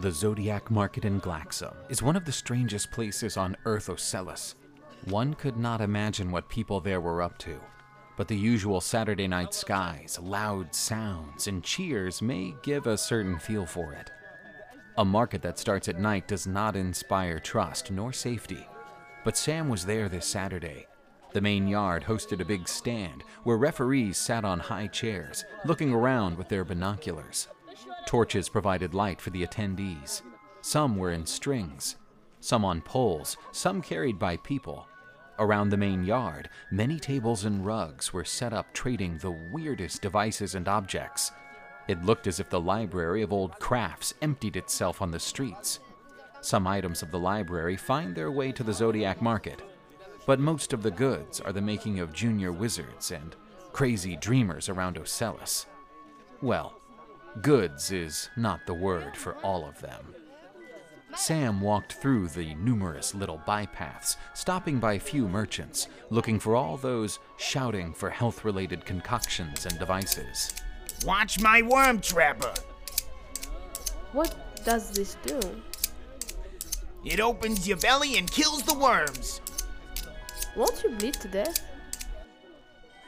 The Zodiac Market in Glaxo is one of the strangest places on Earth Ocellus. One could not imagine what people there were up to, but the usual Saturday night skies, loud sounds, and cheers may give a certain feel for it. A market that starts at night does not inspire trust nor safety, but Sam was there this Saturday. The main yard hosted a big stand where referees sat on high chairs, looking around with their binoculars. Torches provided light for the attendees. Some were in strings, some on poles, some carried by people. Around the main yard, many tables and rugs were set up trading the weirdest devices and objects. It looked as if the library of old crafts emptied itself on the streets. Some items of the library find their way to the Zodiac Market, but most of the goods are the making of junior wizards and crazy dreamers around Ocellus. Well, goods is not the word for all of them. Sam walked through the numerous little bypaths, stopping by few merchants, looking for all those shouting for health related concoctions and devices. Watch my worm trapper. What does this do? It opens your belly and kills the worms. Won't you bleed to death?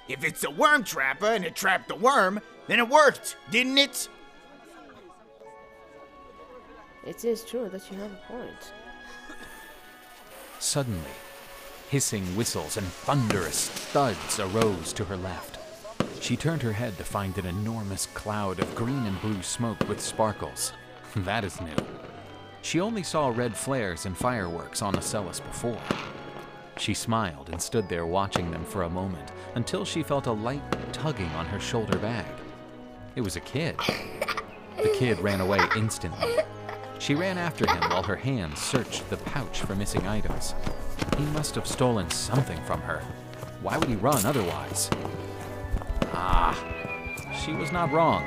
If it's a worm trapper and it trapped the worm, then it worked, didn't it? It is true that you have a point. Suddenly, hissing whistles and thunderous thuds arose to her left. She turned her head to find an enormous cloud of green and blue smoke with sparkles. That is new. She only saw red flares and fireworks on Ocellus before. She smiled and stood there watching them for a moment until she felt a light tugging on her shoulder bag. It was a kid. The kid ran away instantly. She ran after him while her hands searched the pouch for missing items. He must have stolen something from her. Why would he run otherwise? Ah, she was not wrong.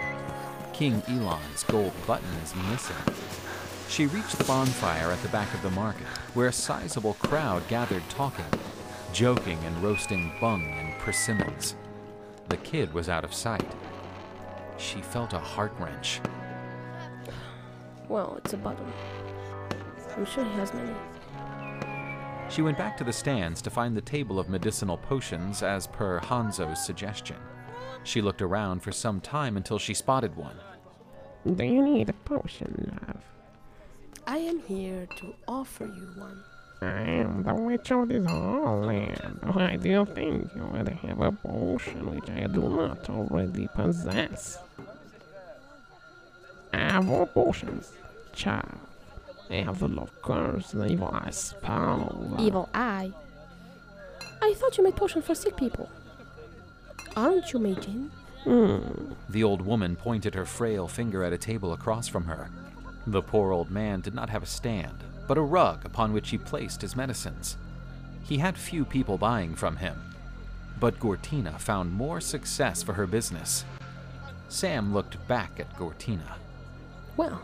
King Elon's gold button is missing. She reached the bonfire at the back of the market, where a sizable crowd gathered talking, joking, and roasting bung and persimmons. The kid was out of sight. She felt a heart wrench. Well, it's a button. I'm sure he has many. She went back to the stands to find the table of medicinal potions as per Hanzo's suggestion. She looked around for some time until she spotted one. Do you need a potion, love? I am here to offer you one. I am the witch of this whole land. Why do you think you would have a potion which I do not already possess? I have all potions, child. They have the love curse, the evil eye spell. Evil eye. I thought you made potion for sick people. Aren't you making? Hmm. The old woman pointed her frail finger at a table across from her. The poor old man did not have a stand, but a rug upon which he placed his medicines. He had few people buying from him, but Gortina found more success for her business. Sam looked back at Gortina. Well,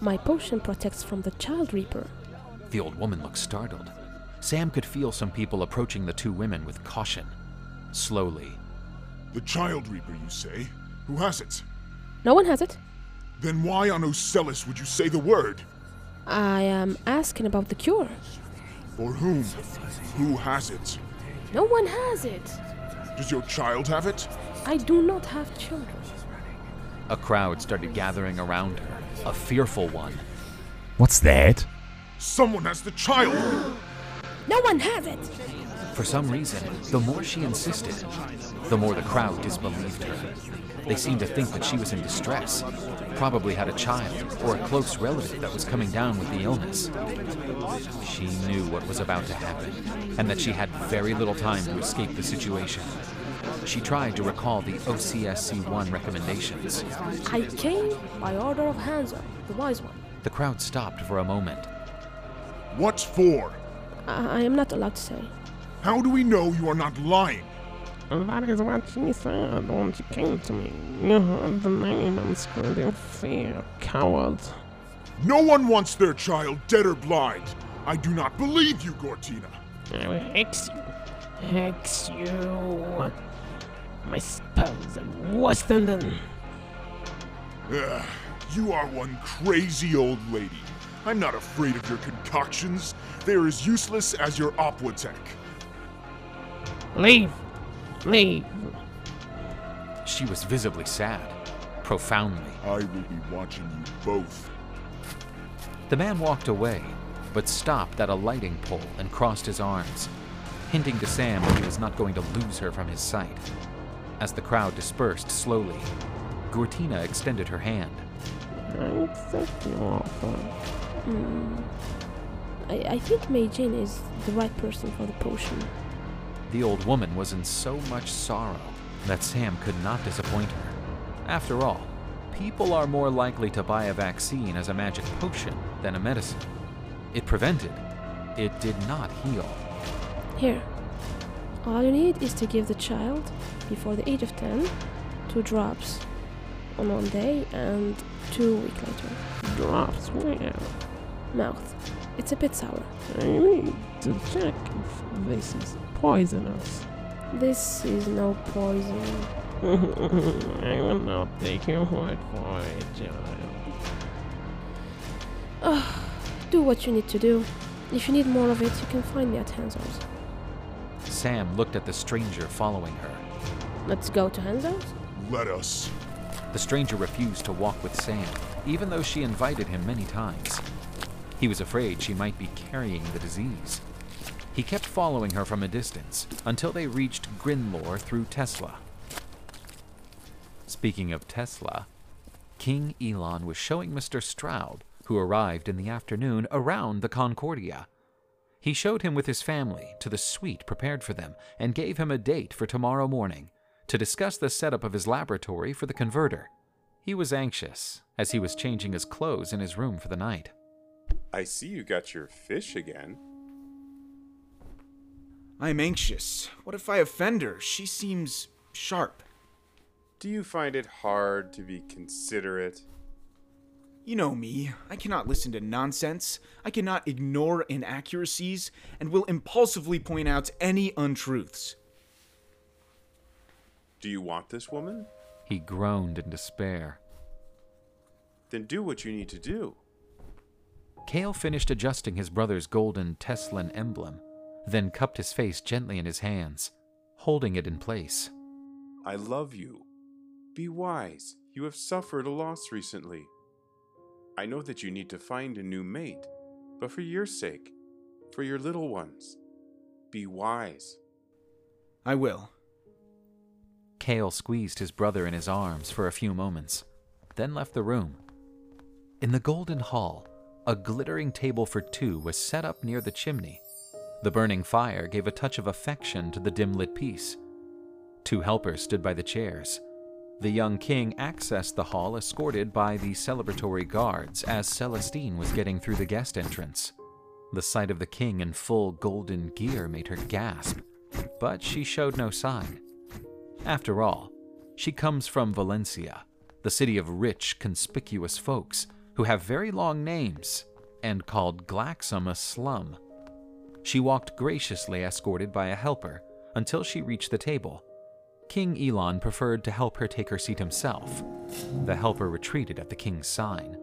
my potion protects from the Child Reaper. The old woman looked startled. Sam could feel some people approaching the two women with caution. Slowly, The Child Reaper, you say? Who has it? No one has it. Then why on Ocellus would you say the word? I am asking about the cure. For whom? Who has it? No one has it. Does your child have it? I do not have children. A crowd started gathering around her, a fearful one. What's that? Someone has the child! No one has it. For some reason, the more she insisted, the more the crowd disbelieved her. They seemed to think that she was in distress, probably had a child or a close relative that was coming down with the illness. She knew what was about to happen, and that she had very little time to escape the situation. She tried to recall the OCSC 1 recommendations. I came by order of Hanzo, the wise one. The crowd stopped for a moment. What's for? I, I am not allowed to say. How do we know you are not lying? That is what she said when she came to me. You heard the name and screamed in fear, coward. No one wants their child dead or blind. I do not believe you, Gortina. I will hex you. Hex you. My spells are worse than them. Ugh, You are one crazy old lady. I'm not afraid of your concoctions. They're as useless as your Opwatech. Leave. Leave. She was visibly sad, profoundly. I will be watching you both. The man walked away, but stopped at a lighting pole and crossed his arms, hinting to Sam that he was not going to lose her from his sight. As the crowd dispersed slowly, Gortina extended her hand. I accept your offer. I, I think Mei Jin is the right person for the potion. The old woman was in so much sorrow that Sam could not disappoint her. After all, people are more likely to buy a vaccine as a magic potion than a medicine. It prevented, it did not heal. Here. All you need is to give the child, before the age of 10, two drops on one day and two weeks later. Drops where? Mouth. It's a bit sour. I need to check if this is poisonous. This is no poison. I will not take your word for it, child. Do what you need to do. If you need more of it, you can find me at Hansel's. Sam looked at the stranger following her. Let's go to Hansel's? Let us. The stranger refused to walk with Sam, even though she invited him many times. He was afraid she might be carrying the disease. He kept following her from a distance until they reached Grinlore through Tesla. Speaking of Tesla, King Elon was showing Mr. Stroud, who arrived in the afternoon, around the Concordia. He showed him with his family to the suite prepared for them and gave him a date for tomorrow morning to discuss the setup of his laboratory for the converter. He was anxious, as he was changing his clothes in his room for the night. I see you got your fish again. I'm anxious. What if I offend her? She seems sharp. Do you find it hard to be considerate? You know me. I cannot listen to nonsense. I cannot ignore inaccuracies and will impulsively point out any untruths. Do you want this woman? He groaned in despair. Then do what you need to do. Kale finished adjusting his brother's golden Teslan emblem, then cupped his face gently in his hands, holding it in place. I love you. Be wise. You have suffered a loss recently. I know that you need to find a new mate, but for your sake, for your little ones, be wise. I will. Kale squeezed his brother in his arms for a few moments, then left the room. In the golden hall, a glittering table for two was set up near the chimney. The burning fire gave a touch of affection to the dim lit piece. Two helpers stood by the chairs. The young king accessed the hall escorted by the celebratory guards as Celestine was getting through the guest entrance. The sight of the king in full golden gear made her gasp, but she showed no sign. After all, she comes from Valencia, the city of rich, conspicuous folks who have very long names and called Glaxum a slum. She walked graciously escorted by a helper until she reached the table. King Elon preferred to help her take her seat himself. The helper retreated at the king's sign.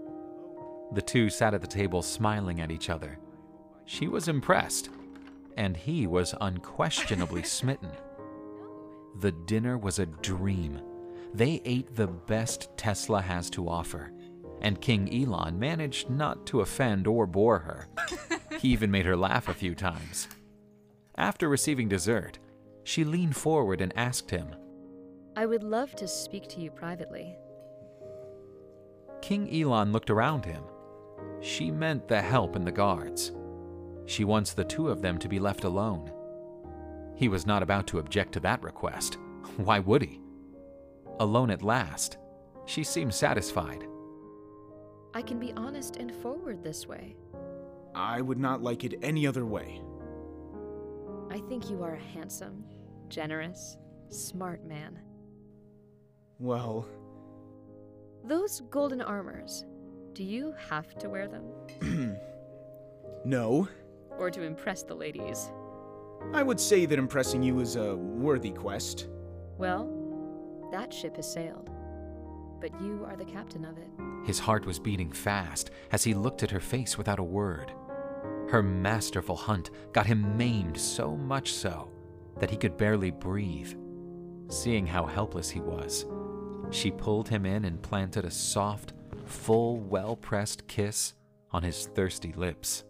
The two sat at the table smiling at each other. She was impressed, and he was unquestionably smitten. The dinner was a dream. They ate the best Tesla has to offer, and King Elon managed not to offend or bore her. he even made her laugh a few times. After receiving dessert, she leaned forward and asked him, I would love to speak to you privately. King Elon looked around him. She meant the help and the guards. She wants the two of them to be left alone. He was not about to object to that request. Why would he? Alone at last, she seemed satisfied. I can be honest and forward this way. I would not like it any other way. I think you are a handsome, generous, smart man. Well, Those golden armors, do you have to wear them? no. Or to impress the ladies? I would say that impressing you is a worthy quest. Well, that ship has sailed. but you are the captain of it. His heart was beating fast as he looked at her face without a word. Her masterful hunt got him maimed so much so that he could barely breathe. Seeing how helpless he was, she pulled him in and planted a soft, full, well pressed kiss on his thirsty lips.